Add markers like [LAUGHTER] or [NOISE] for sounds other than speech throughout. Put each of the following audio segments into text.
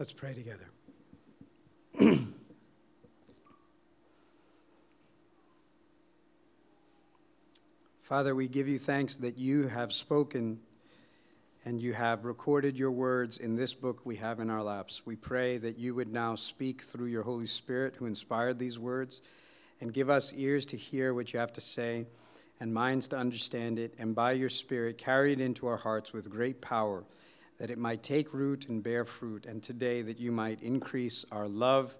Let's pray together. [CLEARS THROAT] Father, we give you thanks that you have spoken and you have recorded your words in this book we have in our laps. We pray that you would now speak through your Holy Spirit who inspired these words and give us ears to hear what you have to say and minds to understand it, and by your Spirit carry it into our hearts with great power that it might take root and bear fruit, and today that you might increase our love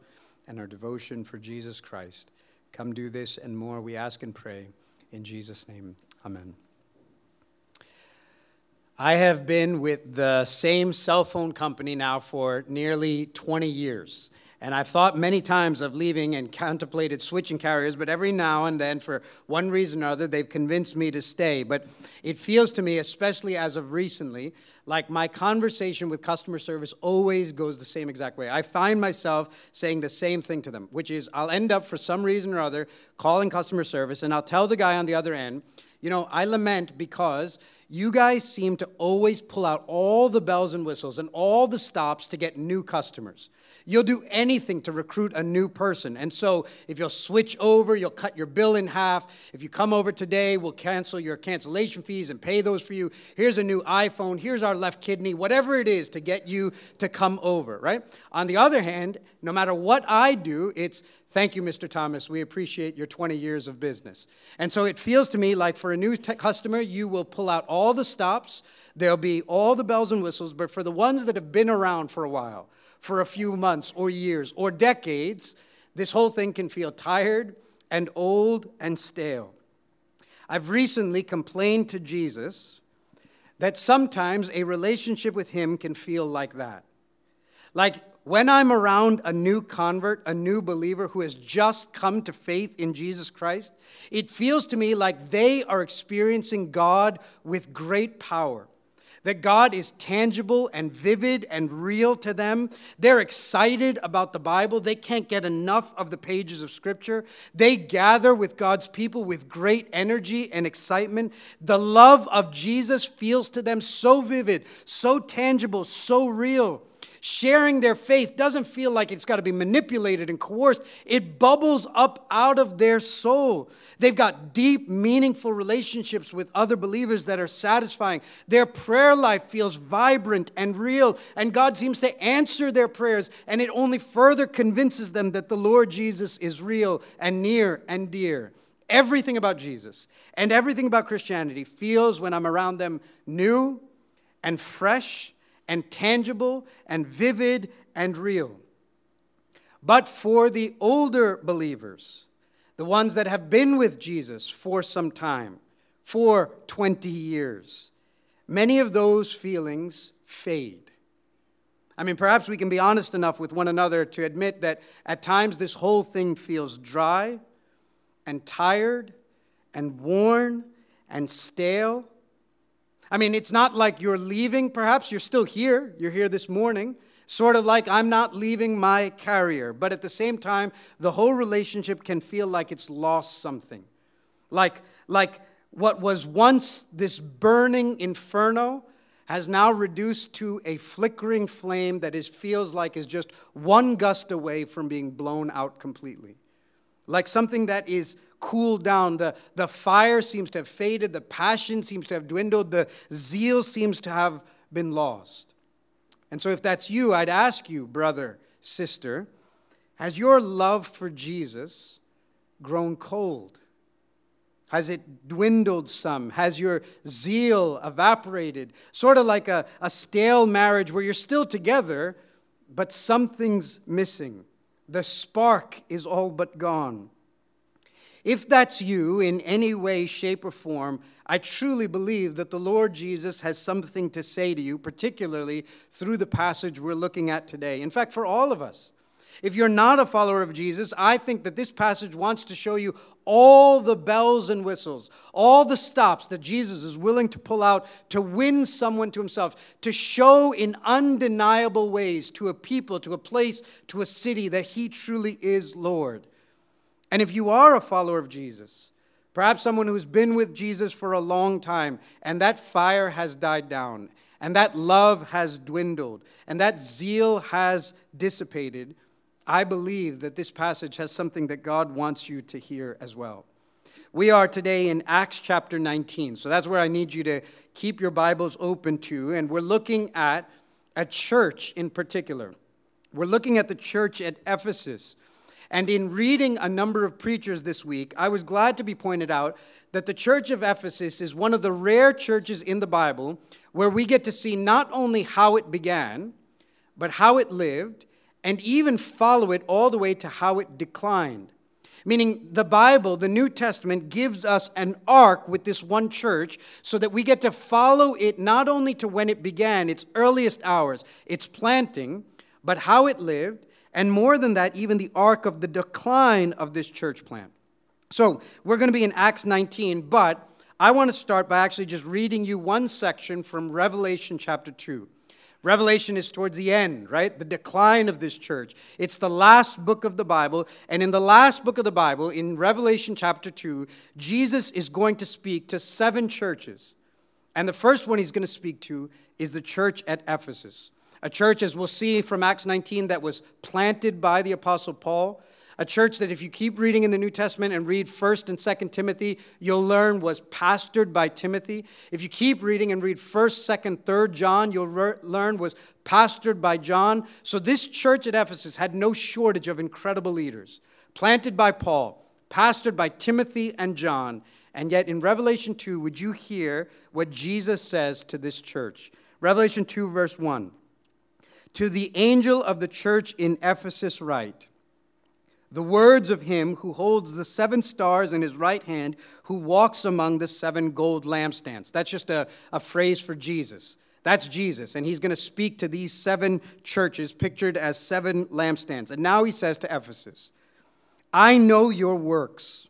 and our devotion for Jesus Christ. Come do this and more, we ask and pray. In Jesus' name, amen. I have been with the same cell phone company now for nearly 20 years. And I've thought many times of leaving and contemplated switching carriers, but every now and then, for one reason or other, they've convinced me to stay. But it feels to me, especially as of recently, like my conversation with customer service always goes the same exact way. I find myself saying the same thing to them, which is I'll end up, for some reason or other, calling customer service, and I'll tell the guy on the other end, you know, I lament because you guys seem to always pull out all the bells and whistles and all the stops to get new customers. You'll do anything to recruit a new person. And so, if you'll switch over, you'll cut your bill in half. If you come over today, we'll cancel your cancellation fees and pay those for you. Here's a new iPhone. Here's our left kidney. Whatever it is to get you to come over, right? On the other hand, no matter what I do, it's Thank you, Mr. Thomas. We appreciate your 20 years of business. And so it feels to me like for a new t- customer, you will pull out all the stops, there'll be all the bells and whistles, but for the ones that have been around for a while, for a few months or years or decades, this whole thing can feel tired and old and stale. I've recently complained to Jesus that sometimes a relationship with Him can feel like that. Like when I'm around a new convert, a new believer who has just come to faith in Jesus Christ, it feels to me like they are experiencing God with great power that God is tangible and vivid and real to them. They're excited about the Bible. They can't get enough of the pages of Scripture. They gather with God's people with great energy and excitement. The love of Jesus feels to them so vivid, so tangible, so real sharing their faith doesn't feel like it's got to be manipulated and coerced. It bubbles up out of their soul. They've got deep, meaningful relationships with other believers that are satisfying. Their prayer life feels vibrant and real, and God seems to answer their prayers, and it only further convinces them that the Lord Jesus is real and near and dear. Everything about Jesus and everything about Christianity feels when I'm around them new and fresh and tangible and vivid and real. But for the older believers, the ones that have been with Jesus for some time, for 20 years, many of those feelings fade. I mean, perhaps we can be honest enough with one another to admit that at times this whole thing feels dry and tired and worn and stale I mean, it's not like you're leaving, perhaps. You're still here. You're here this morning. Sort of like I'm not leaving my carrier. But at the same time, the whole relationship can feel like it's lost something. Like, like what was once this burning inferno has now reduced to a flickering flame that is, feels like is just one gust away from being blown out completely. Like something that is cooled down. The, the fire seems to have faded. The passion seems to have dwindled. The zeal seems to have been lost. And so, if that's you, I'd ask you, brother, sister, has your love for Jesus grown cold? Has it dwindled some? Has your zeal evaporated? Sort of like a, a stale marriage where you're still together, but something's missing. The spark is all but gone. If that's you in any way, shape, or form, I truly believe that the Lord Jesus has something to say to you, particularly through the passage we're looking at today. In fact, for all of us. If you're not a follower of Jesus, I think that this passage wants to show you all the bells and whistles, all the stops that Jesus is willing to pull out to win someone to himself, to show in undeniable ways to a people, to a place, to a city that he truly is Lord. And if you are a follower of Jesus, perhaps someone who's been with Jesus for a long time and that fire has died down, and that love has dwindled, and that zeal has dissipated, I believe that this passage has something that God wants you to hear as well. We are today in Acts chapter 19, so that's where I need you to keep your Bibles open to, and we're looking at a church in particular. We're looking at the church at Ephesus. And in reading a number of preachers this week, I was glad to be pointed out that the church of Ephesus is one of the rare churches in the Bible where we get to see not only how it began, but how it lived, and even follow it all the way to how it declined. Meaning, the Bible, the New Testament, gives us an arc with this one church so that we get to follow it not only to when it began, its earliest hours, its planting, but how it lived, and more than that, even the arc of the decline of this church plant. So, we're going to be in Acts 19, but I want to start by actually just reading you one section from Revelation chapter 2. Revelation is towards the end, right? The decline of this church. It's the last book of the Bible. And in the last book of the Bible, in Revelation chapter 2, Jesus is going to speak to seven churches. And the first one he's going to speak to is the church at Ephesus. A church, as we'll see from Acts 19, that was planted by the Apostle Paul. A church that, if you keep reading in the New Testament and read 1st and 2nd Timothy, you'll learn was pastored by Timothy. If you keep reading and read 1st, 2nd, 3rd John, you'll re- learn was pastored by John. So this church at Ephesus had no shortage of incredible leaders. Planted by Paul, pastored by Timothy and John. And yet in Revelation 2, would you hear what Jesus says to this church? Revelation 2, verse 1. To the angel of the church in Ephesus, write the words of him who holds the seven stars in his right hand, who walks among the seven gold lampstands. That's just a, a phrase for Jesus. That's Jesus. And he's going to speak to these seven churches, pictured as seven lampstands. And now he says to Ephesus, I know your works,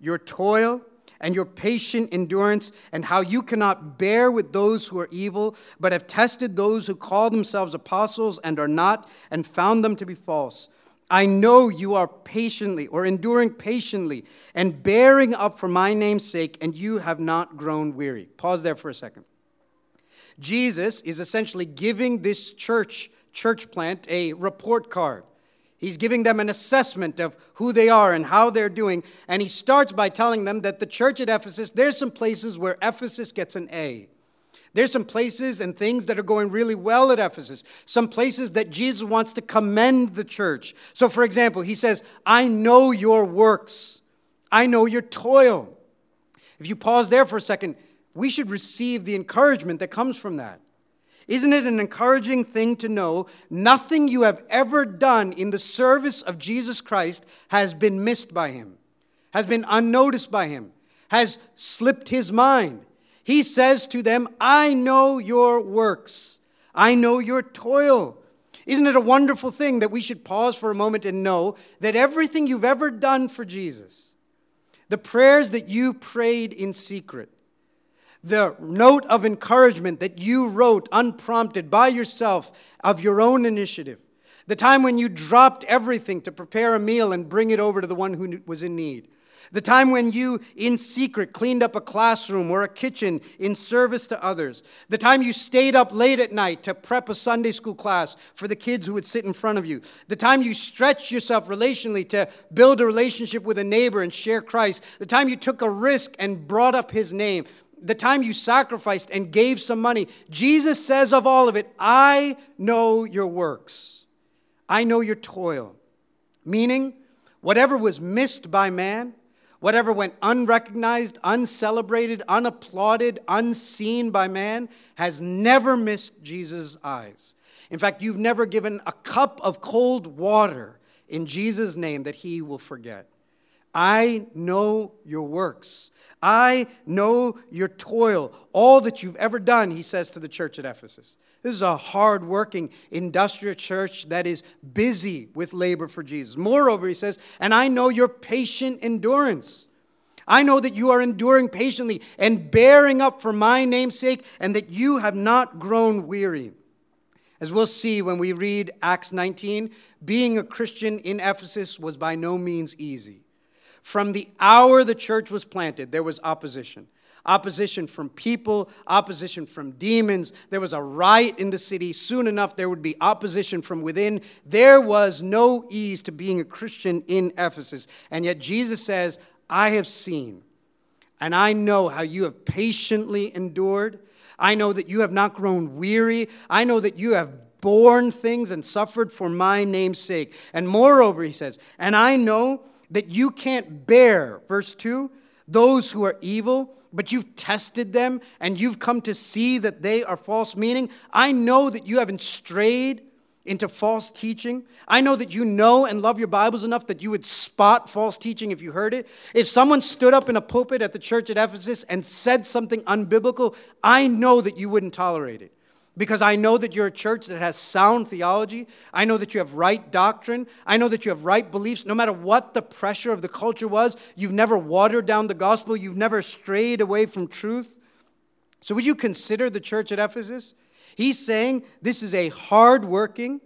your toil, and your patient endurance, and how you cannot bear with those who are evil, but have tested those who call themselves apostles and are not, and found them to be false. I know you are patiently or enduring patiently and bearing up for my name's sake, and you have not grown weary. Pause there for a second. Jesus is essentially giving this church, church plant, a report card. He's giving them an assessment of who they are and how they're doing. And he starts by telling them that the church at Ephesus, there's some places where Ephesus gets an A. There's some places and things that are going really well at Ephesus, some places that Jesus wants to commend the church. So, for example, he says, I know your works, I know your toil. If you pause there for a second, we should receive the encouragement that comes from that. Isn't it an encouraging thing to know nothing you have ever done in the service of Jesus Christ has been missed by him, has been unnoticed by him, has slipped his mind? He says to them, I know your works, I know your toil. Isn't it a wonderful thing that we should pause for a moment and know that everything you've ever done for Jesus, the prayers that you prayed in secret, the note of encouragement that you wrote unprompted by yourself of your own initiative, the time when you dropped everything to prepare a meal and bring it over to the one who was in need, the time when you, in secret, cleaned up a classroom or a kitchen in service to others. The time you stayed up late at night to prep a Sunday school class for the kids who would sit in front of you. The time you stretched yourself relationally to build a relationship with a neighbor and share Christ. The time you took a risk and brought up his name. The time you sacrificed and gave some money. Jesus says of all of it, I know your works. I know your toil. Meaning, whatever was missed by man, Whatever went unrecognized, uncelebrated, unapplauded, unseen by man has never missed Jesus' eyes. In fact, you've never given a cup of cold water in Jesus' name that he will forget. I know your works. I know your toil, all that you've ever done, he says to the church at Ephesus. This is a hard-working industrial church that is busy with labor for Jesus. Moreover, he says, and I know your patient endurance. I know that you are enduring patiently and bearing up for my name's sake, and that you have not grown weary. As we'll see when we read Acts 19, being a Christian in Ephesus was by no means easy. From the hour the church was planted, there was opposition. opposition from people, opposition from demons. There was a riot in the city. Soon enough, there would be opposition from within. There was no ease to being a Christian in Ephesus. And yet, Jesus says, I have seen, and I know how you have patiently endured. I know that you have not grown weary. I know that you have borne things and suffered for my name's sake. And moreover, he says, and I know that you can't bear, verse 2, those who are evil, but you've tested them and you've come to see that they are false, meaning, I know that you haven't strayed into false teaching. I know that you know and love your Bibles enough that you would spot false teaching if you heard it. If someone stood up in a pulpit at the church at Ephesus and said something unbiblical, I know that you wouldn't tolerate it because I know that you're a church that has sound theology. I know that you have right doctrine. I know that you have right beliefs. No matter what the pressure of the culture was, you've never watered down the gospel, you've never strayed away from truth. So, would you consider the church at Ephesus? He's saying this is a hardworking,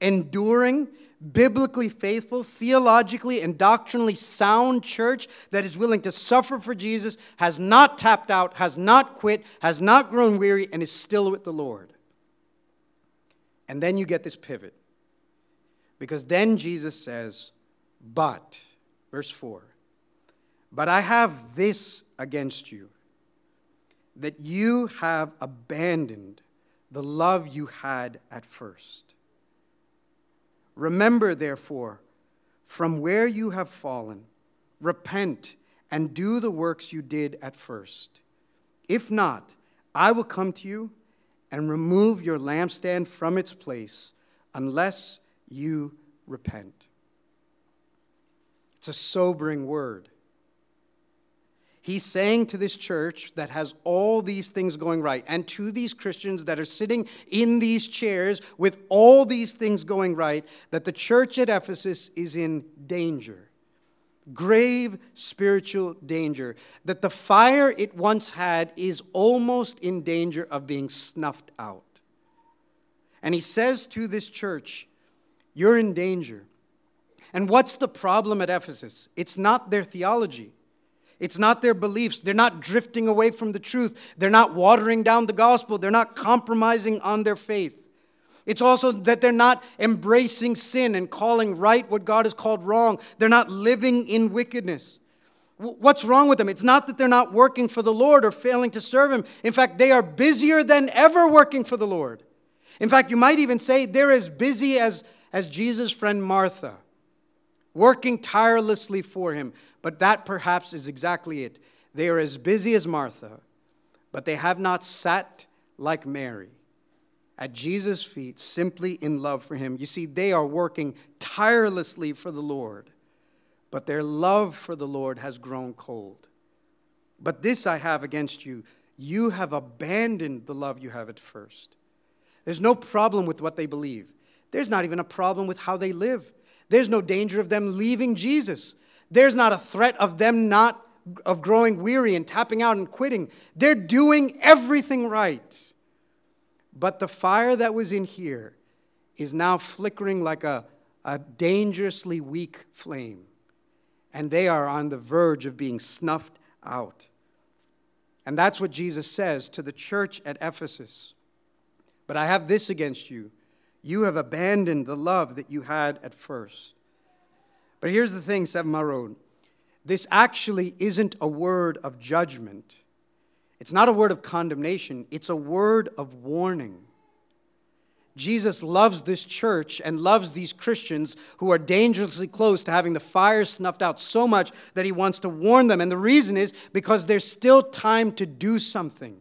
enduring, biblically faithful, theologically and doctrinally sound church that is willing to suffer for Jesus, has not tapped out, has not quit, has not grown weary, and is still with the Lord. And then you get this pivot. Because then Jesus says, But, verse 4, but I have this against you, that you have abandoned the love you had at first. Remember, therefore, from where you have fallen, repent and do the works you did at first. If not, I will come to you and remove your lampstand from its place unless you repent. It's a sobering word. He's saying to this church that has all these things going right, and to these Christians that are sitting in these chairs with all these things going right, that the church at Ephesus is in danger. Grave spiritual danger. That the fire it once had is almost in danger of being snuffed out. And he says to this church, You're in danger. And what's the problem at Ephesus? It's not their theology. It's not their beliefs. They're not drifting away from the truth. They're not watering down the gospel. They're not compromising on their faith. It's also that they're not embracing sin and calling right what God has called wrong. They're not living in wickedness. What's wrong with them? It's not that they're not working for the Lord or failing to serve Him. In fact, they are busier than ever working for the Lord. In fact, you might even say they're as busy as, as Jesus' friend Martha, working tirelessly for Him. But that perhaps is exactly it. They are as busy as Martha, but they have not sat like Mary at Jesus' feet simply in love for him. You see, they are working tirelessly for the Lord, but their love for the Lord has grown cold. But this I have against you you have abandoned the love you have at first. There's no problem with what they believe, there's not even a problem with how they live. There's no danger of them leaving Jesus. There's not a threat of them not of growing weary and tapping out and quitting. They're doing everything right. But the fire that was in here is now flickering like a, a dangerously weak flame. And they are on the verge of being snuffed out. And that's what Jesus says to the church at Ephesus. But I have this against you you have abandoned the love that you had at first. But here's the thing, Seven Road. This actually isn't a word of judgment. It's not a word of condemnation, it's a word of warning. Jesus loves this church and loves these Christians who are dangerously close to having the fire snuffed out so much that he wants to warn them. And the reason is because there's still time to do something.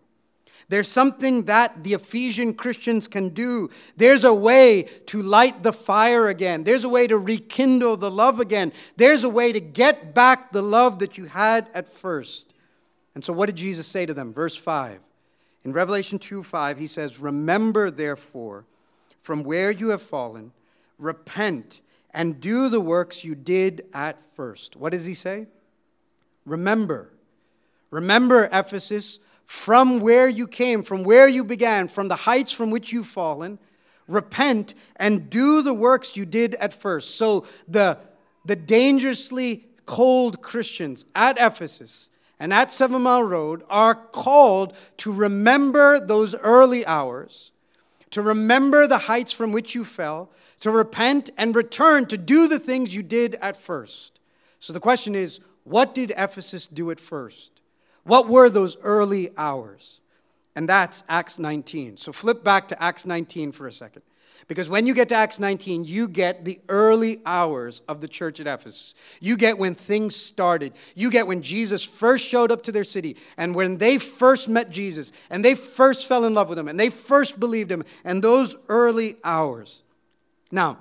There's something that the Ephesian Christians can do. There's a way to light the fire again. There's a way to rekindle the love again. There's a way to get back the love that you had at first. And so, what did Jesus say to them? Verse 5. In Revelation 2 5, he says, Remember, therefore, from where you have fallen, repent and do the works you did at first. What does he say? Remember. Remember, Ephesus, from where you came, from where you began, from the heights from which you've fallen, repent and do the works you did at first. So the, the dangerously cold Christians at Ephesus and at Seven Mile Road are called to remember those early hours, to remember the heights from which you fell, to repent and return to do the things you did at first. So the question is what did Ephesus do at first? What were those early hours? And that's Acts 19. So flip back to Acts 19 for a second. Because when you get to Acts 19, you get the early hours of the church at Ephesus. You get when things started. You get when Jesus first showed up to their city and when they first met Jesus and they first fell in love with him and they first believed him and those early hours. Now,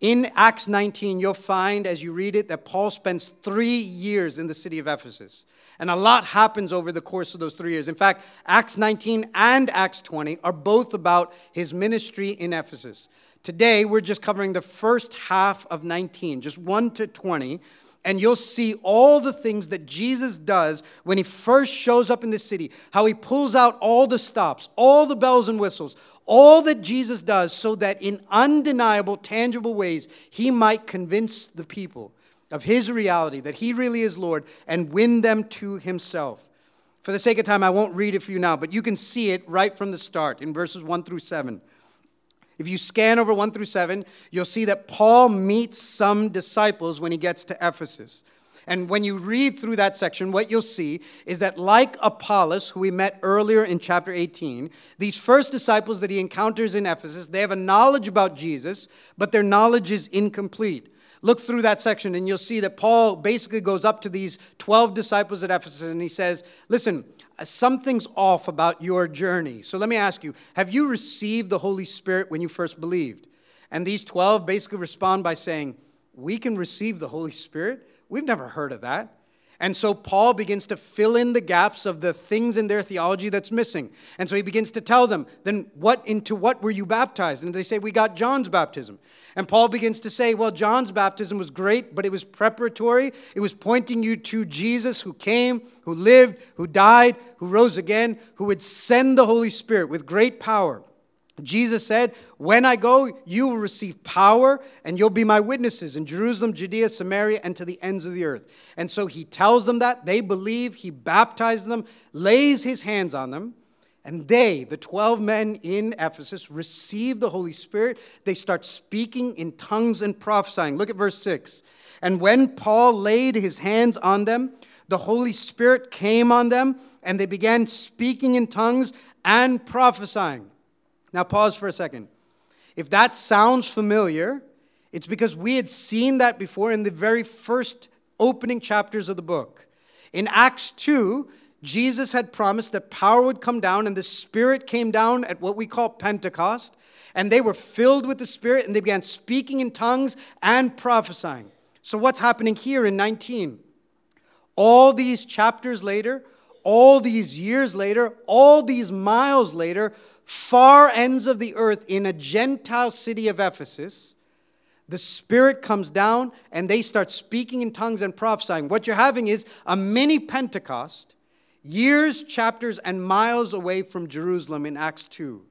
in Acts 19, you'll find as you read it that Paul spends three years in the city of Ephesus. And a lot happens over the course of those three years. In fact, Acts 19 and Acts 20 are both about his ministry in Ephesus. Today, we're just covering the first half of 19, just 1 to 20. And you'll see all the things that Jesus does when he first shows up in the city, how he pulls out all the stops, all the bells and whistles, all that Jesus does so that in undeniable, tangible ways, he might convince the people of his reality, that he really is Lord, and win them to himself. For the sake of time, I won't read it for you now, but you can see it right from the start in verses 1 through 7. If you scan over 1 through 7, you'll see that Paul meets some disciples when he gets to Ephesus. And when you read through that section, what you'll see is that, like Apollos, who we met earlier in chapter 18, these first disciples that he encounters in Ephesus, they have a knowledge about Jesus, but their knowledge is incomplete. Look through that section and you'll see that Paul basically goes up to these 12 disciples at Ephesus and he says, Listen, something's off about your journey. So let me ask you have you received the Holy Spirit when you first believed? And these 12 basically respond by saying, We can receive the Holy Spirit? We've never heard of that. And so Paul begins to fill in the gaps of the things in their theology that's missing. And so he begins to tell them, then what into what were you baptized? And they say, we got John's baptism. And Paul begins to say, well, John's baptism was great, but it was preparatory. It was pointing you to Jesus who came, who lived, who died, who rose again, who would send the Holy Spirit with great power. Jesus said, When I go, you will receive power, and you'll be my witnesses in Jerusalem, Judea, Samaria, and to the ends of the earth. And so he tells them that. They believe. He baptizes them, lays his hands on them. And they, the 12 men in Ephesus, receive the Holy Spirit. They start speaking in tongues and prophesying. Look at verse 6. And when Paul laid his hands on them, the Holy Spirit came on them, and they began speaking in tongues and prophesying. Now, pause for a second. If that sounds familiar, it's because we had seen that before in the very first opening chapters of the book. In Acts 2, Jesus had promised that power would come down, and the Spirit came down at what we call Pentecost. And they were filled with the Spirit, and they began speaking in tongues and prophesying. So, what's happening here in 19? All these chapters later, all these years later, all these miles later, far ends of the earth in a Gentile city of Ephesus, the Spirit comes down and they start speaking in tongues and prophesying. What you're having is a mini Pentecost years, chapters, and miles away from Jerusalem in Acts 2.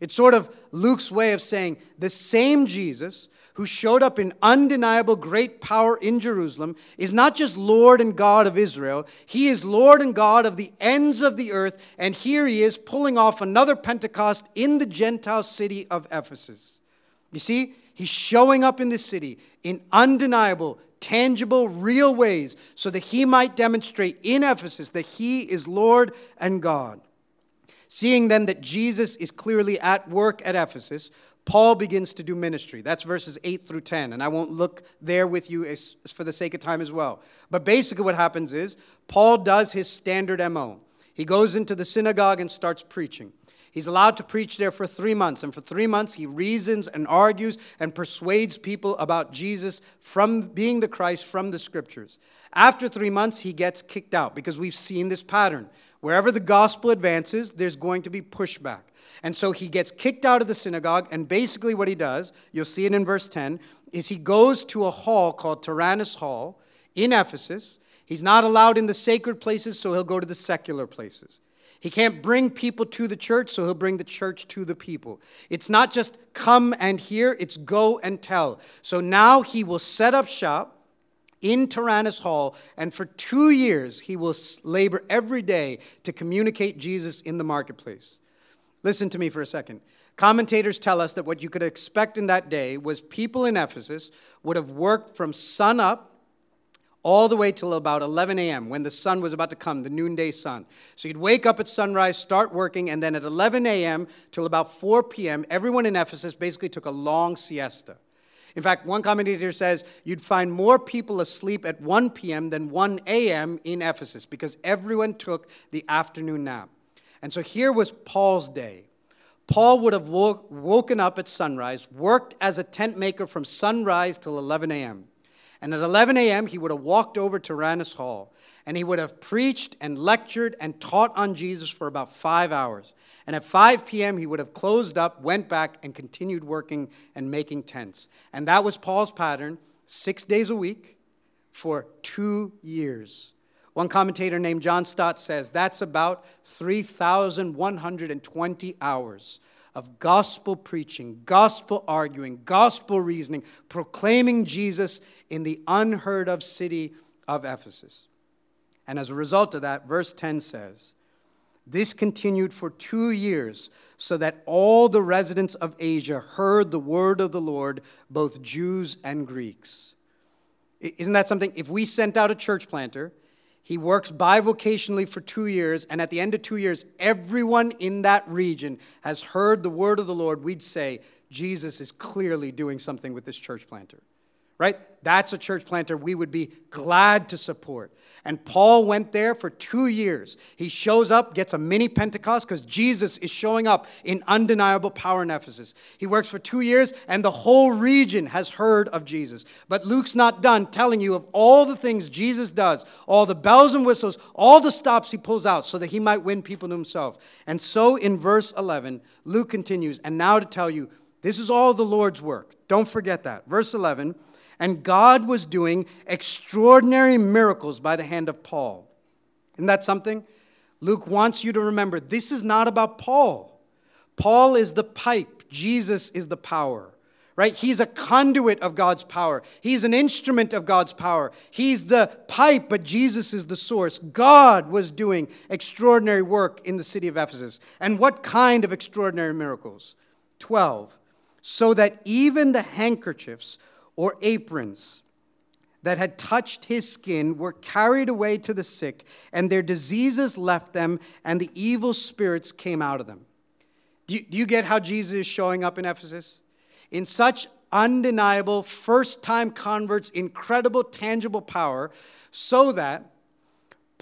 It's sort of Luke's way of saying the same Jesus who showed up in undeniable great power in Jerusalem is not just Lord and God of Israel, he is Lord and God of the ends of the earth, and here he is pulling off another Pentecost in the Gentile city of Ephesus. You see, he's showing up in the city in undeniable, tangible, real ways so that he might demonstrate in Ephesus that he is Lord and God. Seeing then that Jesus is clearly at work at Ephesus, Paul begins to do ministry. That's verses 8 through 10. And I won't look there with you for the sake of time as well. But basically, what happens is Paul does his standard MO. He goes into the synagogue and starts preaching. He's allowed to preach there for three months. And for three months, he reasons and argues and persuades people about Jesus from being the Christ from the scriptures. After three months, he gets kicked out because we've seen this pattern. Wherever the gospel advances, there's going to be pushback. And so he gets kicked out of the synagogue, and basically what he does, you'll see it in verse 10, is he goes to a hall called Tyrannus Hall in Ephesus. He's not allowed in the sacred places, so he'll go to the secular places. He can't bring people to the church, so he'll bring the church to the people. It's not just come and hear, it's go and tell. So now he will set up shop in Tyrannus Hall, and for two years he will labor every day to communicate Jesus in the marketplace. Listen to me for a second. Commentators tell us that what you could expect in that day was people in Ephesus would have worked from sun up all the way till about 11 a.m. when the sun was about to come, the noonday sun. So you'd wake up at sunrise, start working, and then at 11 a.m. till about 4 p.m., everyone in Ephesus basically took a long siesta. In fact, one commentator says you'd find more people asleep at 1 p.m. than 1 a.m. in Ephesus because everyone took the afternoon nap. And so here was Paul's day. Paul would have woke, woken up at sunrise, worked as a tent maker from sunrise till 11 a.m. And at 11 a.m., he would have walked over to Tyrannus Hall and he would have preached and lectured and taught on Jesus for about five hours. And at 5 p.m., he would have closed up, went back, and continued working and making tents. And that was Paul's pattern six days a week for two years. One commentator named John Stott says that's about 3,120 hours of gospel preaching, gospel arguing, gospel reasoning, proclaiming Jesus in the unheard of city of Ephesus. And as a result of that, verse 10 says, This continued for two years, so that all the residents of Asia heard the word of the Lord, both Jews and Greeks. Isn't that something? If we sent out a church planter, he works bivocationally for two years, and at the end of two years, everyone in that region has heard the word of the Lord. We'd say, Jesus is clearly doing something with this church planter right? That's a church planter we would be glad to support. And Paul went there for two years. He shows up, gets a mini Pentecost because Jesus is showing up in undeniable power in Ephesus. He works for two years, and the whole region has heard of Jesus. But Luke's not done telling you of all the things Jesus does, all the bells and whistles, all the stops he pulls out so that he might win people to himself. And so in verse 11, Luke continues, and now to tell you, this is all the Lord's work. Don't forget that. Verse 11, and God was doing extraordinary miracles by the hand of Paul. Isn't that something? Luke wants you to remember this is not about Paul. Paul is the pipe, Jesus is the power, right? He's a conduit of God's power, he's an instrument of God's power. He's the pipe, but Jesus is the source. God was doing extraordinary work in the city of Ephesus. And what kind of extraordinary miracles? 12. So that even the handkerchiefs or aprons that had touched his skin were carried away to the sick, and their diseases left them, and the evil spirits came out of them. Do you, do you get how Jesus is showing up in Ephesus? In such undeniable, first time converts, incredible, tangible power, so that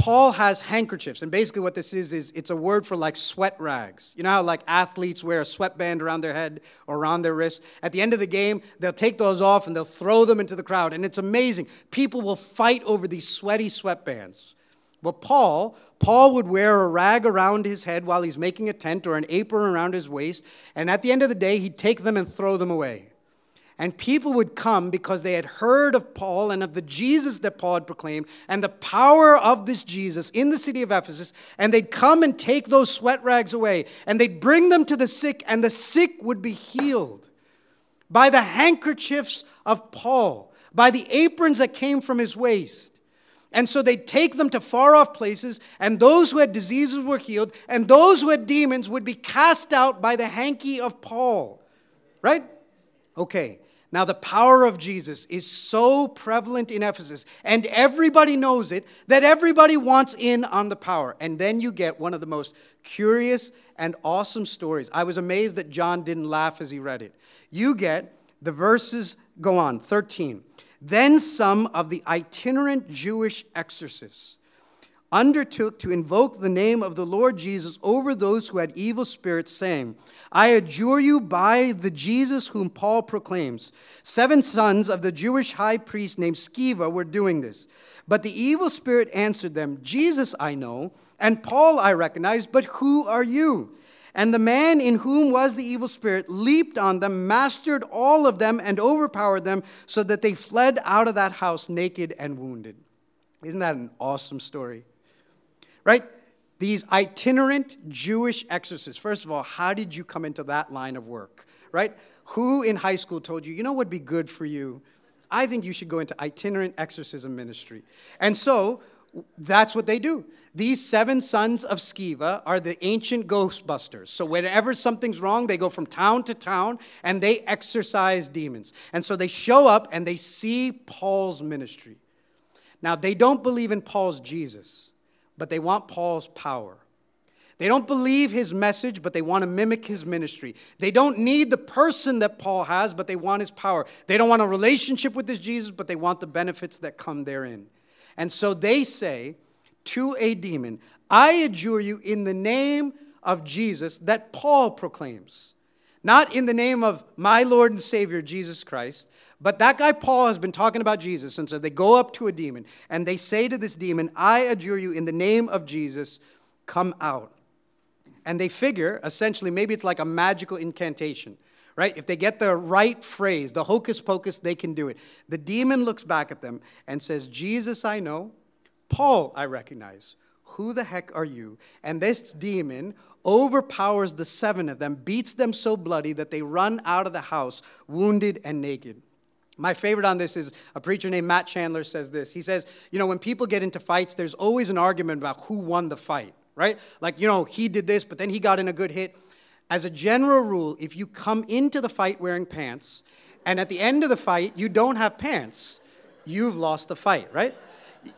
Paul has handkerchiefs, and basically what this is is it's a word for like sweat rags. You know how like athletes wear a sweatband around their head or around their wrist? At the end of the game, they'll take those off and they'll throw them into the crowd, and it's amazing. People will fight over these sweaty sweatbands. But Paul, Paul would wear a rag around his head while he's making a tent or an apron around his waist, and at the end of the day, he'd take them and throw them away. And people would come because they had heard of Paul and of the Jesus that Paul had proclaimed and the power of this Jesus in the city of Ephesus. And they'd come and take those sweat rags away and they'd bring them to the sick, and the sick would be healed by the handkerchiefs of Paul, by the aprons that came from his waist. And so they'd take them to far off places, and those who had diseases were healed, and those who had demons would be cast out by the hanky of Paul. Right? Okay, now, the power of Jesus is so prevalent in Ephesus, and everybody knows it, that everybody wants in on the power. And then you get one of the most curious and awesome stories. I was amazed that John didn't laugh as he read it. You get the verses go on 13. Then some of the itinerant Jewish exorcists undertook to invoke the name of the Lord Jesus over those who had evil spirits, saying, I adjure you by the Jesus whom Paul proclaims. Seven sons of the Jewish high priest named Sceva were doing this. But the evil spirit answered them, Jesus I know, and Paul I recognize, but who are you? And the man in whom was the evil spirit leaped on them, mastered all of them, and overpowered them, so that they fled out of that house naked and wounded. Isn't that an awesome story? Right? These itinerant Jewish exorcists. First of all, how did you come into that line of work, right? Who in high school told you, you know what would be good for you? I think you should go into itinerant exorcism ministry. And so that's what they do. These seven sons of Sceva are the ancient ghostbusters. So, whenever something's wrong, they go from town to town and they exorcise demons. And so they show up and they see Paul's ministry. Now, they don't believe in Paul's Jesus, but they want Paul's power. They don't believe his message, but they want to mimic his ministry. They don't need the person that Paul has, but they want his power. They don't want a relationship with this Jesus, but they want the benefits that come therein. And so they say to a demon, I adjure you in the name of Jesus that Paul proclaims. Not in the name of my Lord and Savior, Jesus Christ, but that guy Paul has been talking about Jesus. And so they go up to a demon and they say to this demon, I adjure you in the name of Jesus, come out. And they figure, essentially, maybe it's like a magical incantation, right? If they get the right phrase, the hocus pocus, they can do it. The demon looks back at them and says, Jesus, I know. Paul, I recognize. Who the heck are you? And this demon overpowers the seven of them, beats them so bloody that they run out of the house, wounded and naked. My favorite on this is a preacher named Matt Chandler says this. He says, You know, when people get into fights, there's always an argument about who won the fight right? Like, you know, he did this, but then he got in a good hit. As a general rule, if you come into the fight wearing pants, and at the end of the fight, you don't have pants, you've lost the fight, right?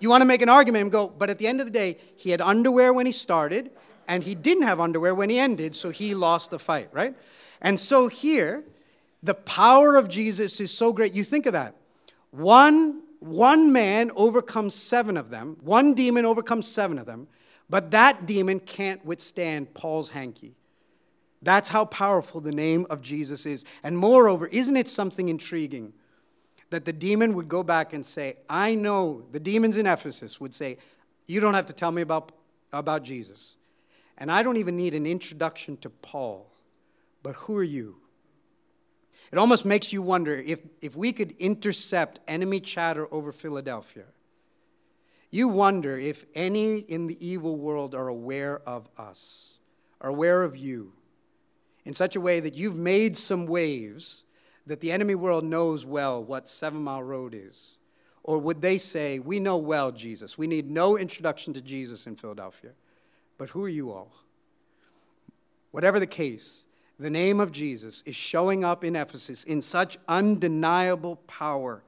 You want to make an argument and go, but at the end of the day, he had underwear when he started, and he didn't have underwear when he ended, so he lost the fight, right? And so here, the power of Jesus is so great. You think of that. One, one man overcomes seven of them, one demon overcomes seven of them. But that demon can't withstand Paul's hanky. That's how powerful the name of Jesus is. And moreover, isn't it something intriguing that the demon would go back and say, I know, the demons in Ephesus would say, You don't have to tell me about, about Jesus. And I don't even need an introduction to Paul. But who are you? It almost makes you wonder if, if we could intercept enemy chatter over Philadelphia you wonder if any in the evil world are aware of us, are aware of you, in such a way that you've made some waves that the enemy world knows well what Seven Mile Road is. Or would they say, We know well Jesus. We need no introduction to Jesus in Philadelphia. But who are you all? Whatever the case, the name of Jesus is showing up in Ephesus in such undeniable power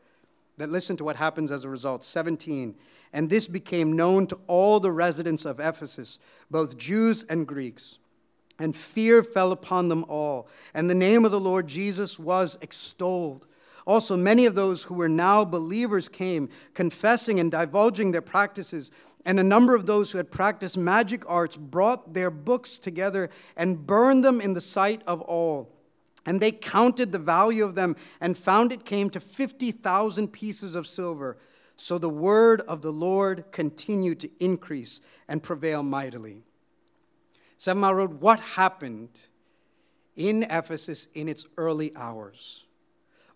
that listen to what happens as a result. 17. And this became known to all the residents of Ephesus, both Jews and Greeks. And fear fell upon them all. And the name of the Lord Jesus was extolled. Also, many of those who were now believers came, confessing and divulging their practices. And a number of those who had practiced magic arts brought their books together and burned them in the sight of all. And they counted the value of them and found it came to 50,000 pieces of silver. So the word of the Lord continued to increase and prevail mightily. Seven Mile Road, what happened in Ephesus in its early hours?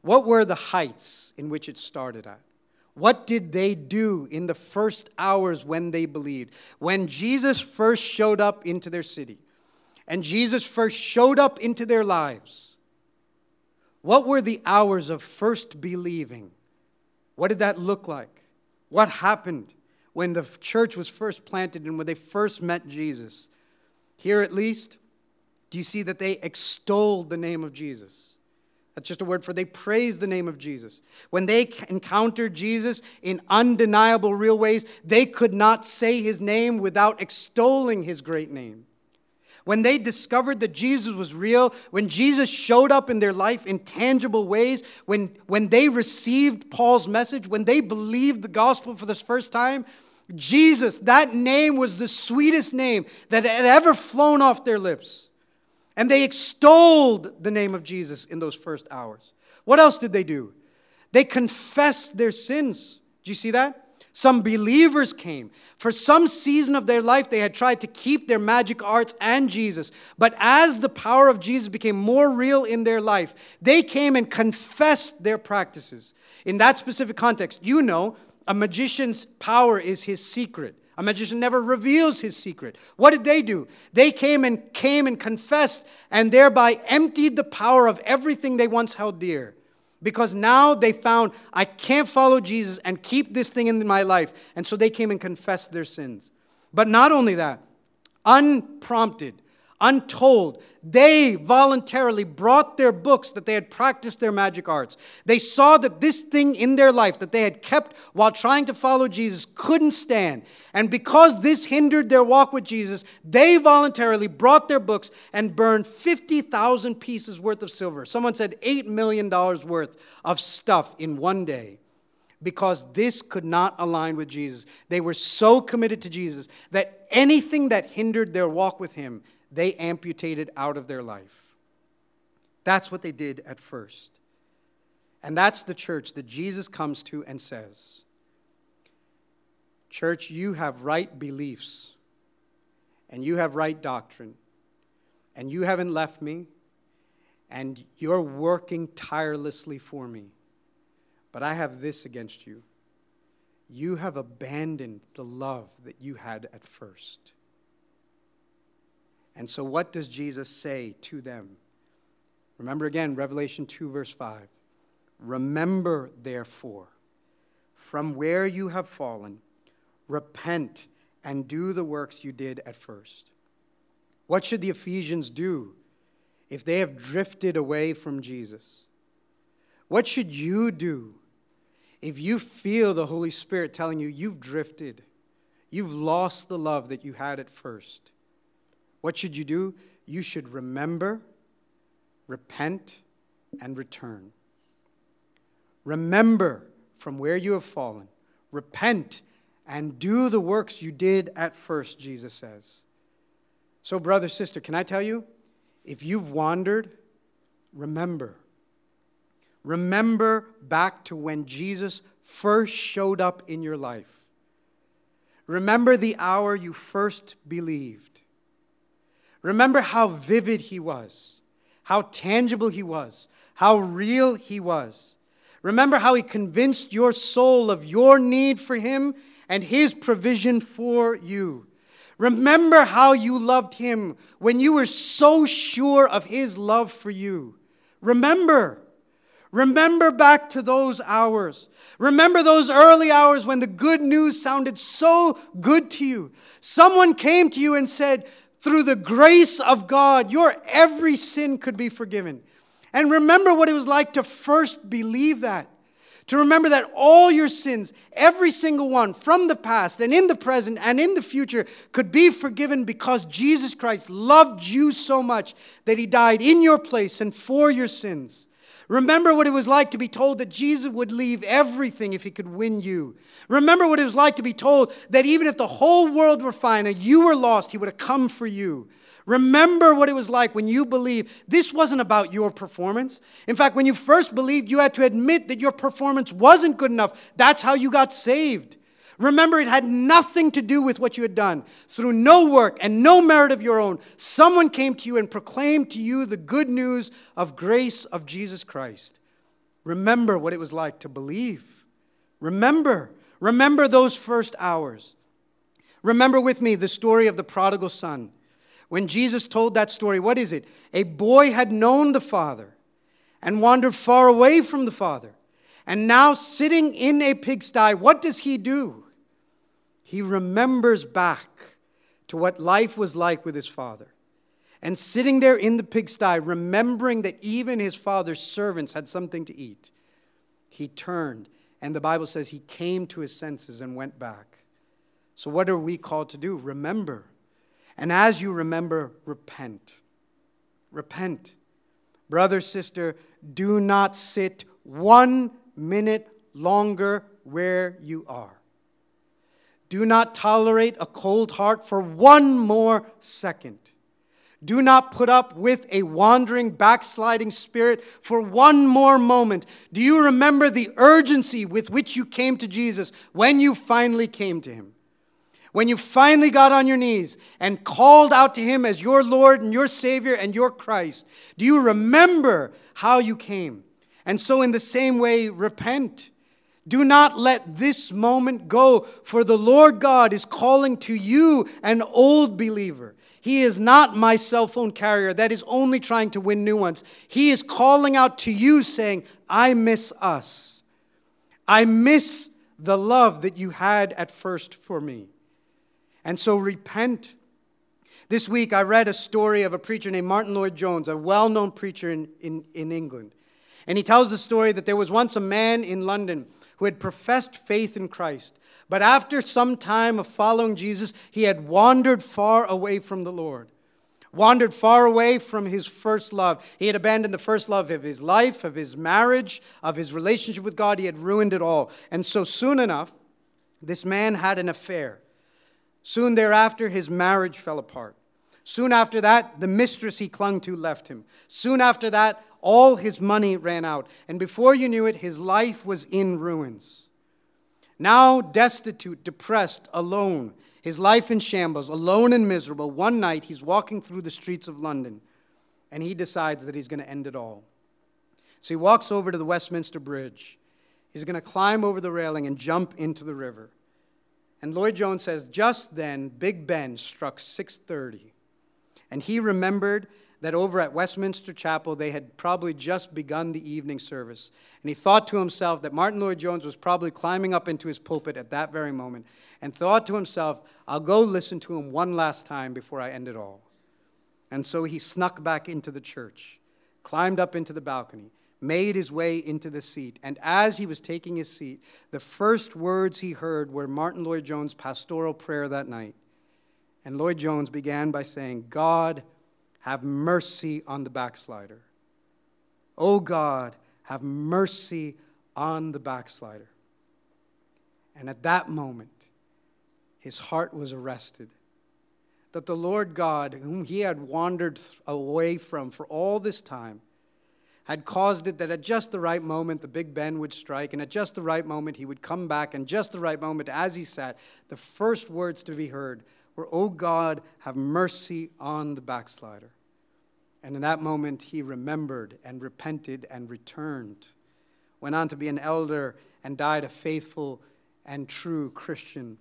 What were the heights in which it started at? What did they do in the first hours when they believed? When Jesus first showed up into their city and Jesus first showed up into their lives, what were the hours of first believing? What did that look like? What happened when the church was first planted and when they first met Jesus? Here, at least, do you see that they extolled the name of Jesus? That's just a word for they praised the name of Jesus. When they encountered Jesus in undeniable, real ways, they could not say his name without extolling his great name. When they discovered that Jesus was real, when Jesus showed up in their life in tangible ways, when, when they received Paul's message, when they believed the gospel for the first time, Jesus, that name was the sweetest name that had ever flown off their lips. And they extolled the name of Jesus in those first hours. What else did they do? They confessed their sins. Do you see that? Some believers came. For some season of their life, they had tried to keep their magic arts and Jesus. But as the power of Jesus became more real in their life, they came and confessed their practices. In that specific context, you know, a magician's power is his secret. A magician never reveals his secret. What did they do? They came and came and confessed and thereby emptied the power of everything they once held dear. because now they found I can't follow Jesus and keep this thing in my life. And so they came and confessed their sins. But not only that, unprompted, untold, they voluntarily brought their books that they had practiced their magic arts. They saw that this thing in their life that they had kept while trying to follow Jesus couldn't stand. And because this hindered their walk with Jesus, they voluntarily brought their books and burned 50,000 pieces worth of silver. Someone said $8 million worth of stuff in one day because this could not align with Jesus. They were so committed to Jesus that anything that hindered their walk with Him, they amputated out of their life. That's what they did at first. And that's the church that Jesus comes to and says, Church, you have right beliefs, and you have right doctrine, and you haven't left me, and you're working tirelessly for me. But I have this against you. You have abandoned the love that you had at first. And so, what does Jesus say to them? Remember again, Revelation 2, verse 5. Remember, therefore, from where you have fallen, repent and do the works you did at first. What should the Ephesians do if they have drifted away from Jesus? What should you do if you feel the Holy Spirit telling you you've drifted, you've lost the love that you had at first, what should you do? You should remember, repent, and return. Remember from where you have fallen, repent, and do the works you did at first, Jesus says. So, brother, sister, can I tell you? If you've wandered, remember. Remember back to when Jesus first showed up in your life. Remember the hour you first believed. Remember how vivid he was, how tangible he was, how real he was. Remember how he convinced your soul of your need for him and his provision for you. Remember how you loved him when you were so sure of his love for you. Remember. Remember back to those hours. Remember those early hours when the good news sounded so good to you. Someone came to you and said, through the grace of God, your every sin could be forgiven. And remember what it was like to first believe that. To remember that all your sins, every single one from the past and in the present and in the future, could be forgiven because Jesus Christ loved you so much that he died in your place and for your sins. Remember what it was like to be told that Jesus would leave everything if he could win you. Remember what it was like to be told that even if the whole world were fine and you were lost, he would have come for you. Remember what it was like when you believed this wasn't about your performance. In fact, when you first believed, you had to admit that your performance wasn't good enough. That's how you got saved. Remember, it had nothing to do with what you had done. Through no work and no merit of your own, someone came to you and proclaimed to you the good news of grace of Jesus Christ. Remember what it was like to believe. Remember. Remember those first hours. Remember with me the story of the prodigal son. When Jesus told that story, what is it? A boy had known the father and wandered far away from the father. And now, sitting in a pigsty, what does he do? He remembers back to what life was like with his father. And sitting there in the pigsty, remembering that even his father's servants had something to eat, he turned. And the Bible says he came to his senses and went back. So, what are we called to do? Remember. And as you remember, repent. Repent. Brother, sister, do not sit one minute longer where you are. Do not tolerate a cold heart for one more second. Do not put up with a wandering, backsliding spirit for one more moment. Do you remember the urgency with which you came to Jesus when you finally came to Him? When you finally got on your knees and called out to Him as your Lord and your Savior and your Christ, do you remember how you came? And so, in the same way, repent. Do not let this moment go, for the Lord God is calling to you, an old believer. He is not my cell phone carrier that is only trying to win new ones. He is calling out to you, saying, I miss us. I miss the love that you had at first for me. And so repent. This week I read a story of a preacher named Martyn Lloyd-Jones, a well known preacher in, in, in England. And he tells the story that there was once a man in London who had professed faith in Christ. But after some time of following Jesus, he had wandered far away from the Lord, wandered far away from his first love. He had abandoned the first love of his life, of his marriage, of his relationship with God. He had ruined it all. And so soon enough, this man had an affair. Soon thereafter, his marriage fell apart. Soon after that, the mistress he clung to left him. Soon after that, all his money ran out. And before you knew it, his life was in ruins. Now, destitute, depressed, alone, his life in shambles, alone and miserable, one night he's walking through the streets of London and he decides that he's going to end it all. So he walks over to the Westminster Bridge. He's going to climb over the railing and jump into the river. And Lloyd-Jones says, just then, Big Ben struck 6:30, and he remembered that over at Westminster Chapel they had probably just begun the evening service. And he thought to himself that Martyn Lloyd-Jones was probably climbing up into his pulpit at that very moment, and thought to himself, "I'll go listen to him one last time before I end it all." And so he snuck back into the church, climbed up into the balcony, made his way into the seat. And as he was taking his seat, the first words he heard were Martyn Lloyd-Jones' pastoral prayer that night. And Lloyd-Jones began by saying, God, have mercy on the backslider. Oh God, have mercy on the backslider. And at that moment, his heart was arrested. That the Lord God, whom he had wandered away from for all this time, had caused it that at just the right moment the Big Ben would strike, and at just the right moment he would come back, and just the right moment as he sat, the first words to be heard were, Oh God, have mercy on the backslider. And in that moment he remembered and repented and returned, went on to be an elder and died a faithful and true Christian.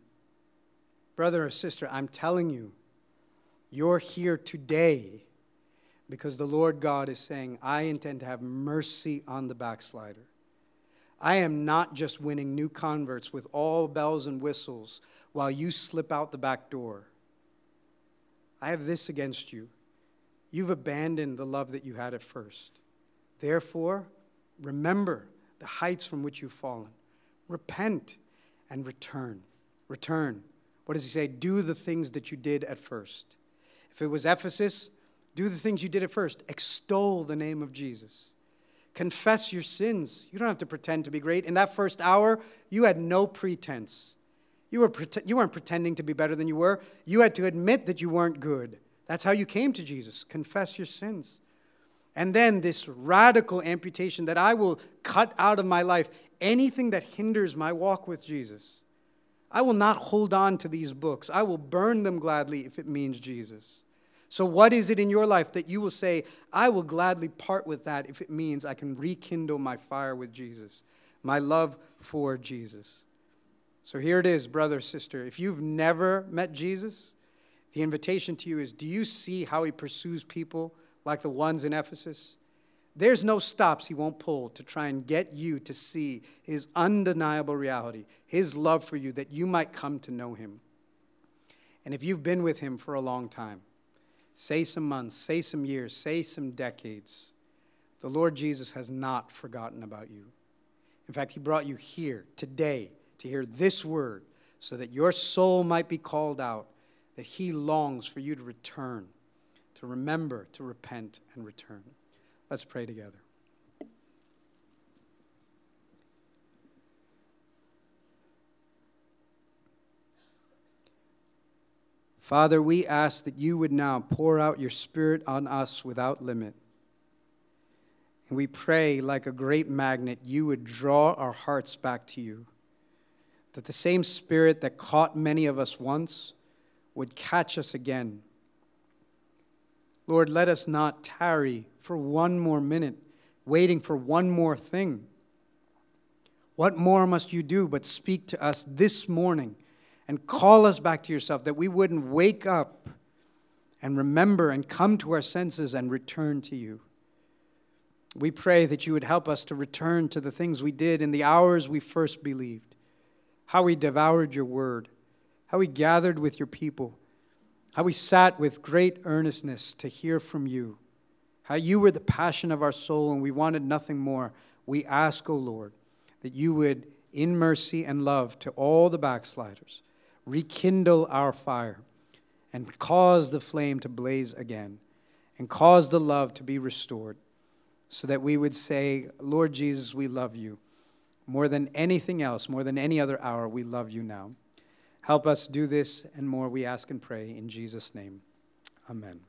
Brother or sister, I'm telling you, you're here today because the Lord God is saying, I intend to have mercy on the backslider. I am not just winning new converts with all bells and whistles while you slip out the back door. I have this against you. You've abandoned the love that you had at first. Therefore, remember the heights from which you've fallen. Repent and return. Return. What does he say? Do the things that you did at first. If it was Ephesus, do the things you did at first. Extol the name of Jesus. Confess your sins. You don't have to pretend to be great. In that first hour, you had no pretense. You, were you weren't pretending to be better than you were. You had to admit that you weren't good. That's how you came to Jesus. Confess your sins. And then this radical amputation that I will cut out of my life anything that hinders my walk with Jesus. I will not hold on to these books. I will burn them gladly if it means Jesus. So, what is it in your life that you will say, I will gladly part with that if it means I can rekindle my fire with Jesus, my love for Jesus? So, here it is, brother, sister. If you've never met Jesus, the invitation to you is do you see how he pursues people like the ones in Ephesus? There's no stops he won't pull to try and get you to see his undeniable reality, his love for you, that you might come to know him. And if you've been with him for a long time, say some months, say some years, say some decades, the Lord Jesus has not forgotten about you. In fact, He brought you here today to hear this word so that your soul might be called out, that He longs for you to return, to remember, to repent, and return. Let's pray together. Father, we ask that you would now pour out your Spirit on us without limit. And we pray, like a great magnet, you would draw our hearts back to you. That the same Spirit that caught many of us once would catch us again. Lord, let us not tarry for one more minute, waiting for one more thing. What more must you do but speak to us this morning? and call us back to yourself, that we wouldn't wake up and remember and come to our senses and return to you. We pray that you would help us to return to the things we did in the hours we first believed, how we devoured your word, how we gathered with your people, how we sat with great earnestness to hear from you, how you were the passion of our soul and we wanted nothing more. We ask, O oh Lord, that you would, in mercy and love to all the backsliders, rekindle our fire and cause the flame to blaze again and cause the love to be restored so that we would say, Lord Jesus, we love you. More than anything else, more than any other hour, we love you now. Help us do this and more, we ask and pray in Jesus' name. Amen.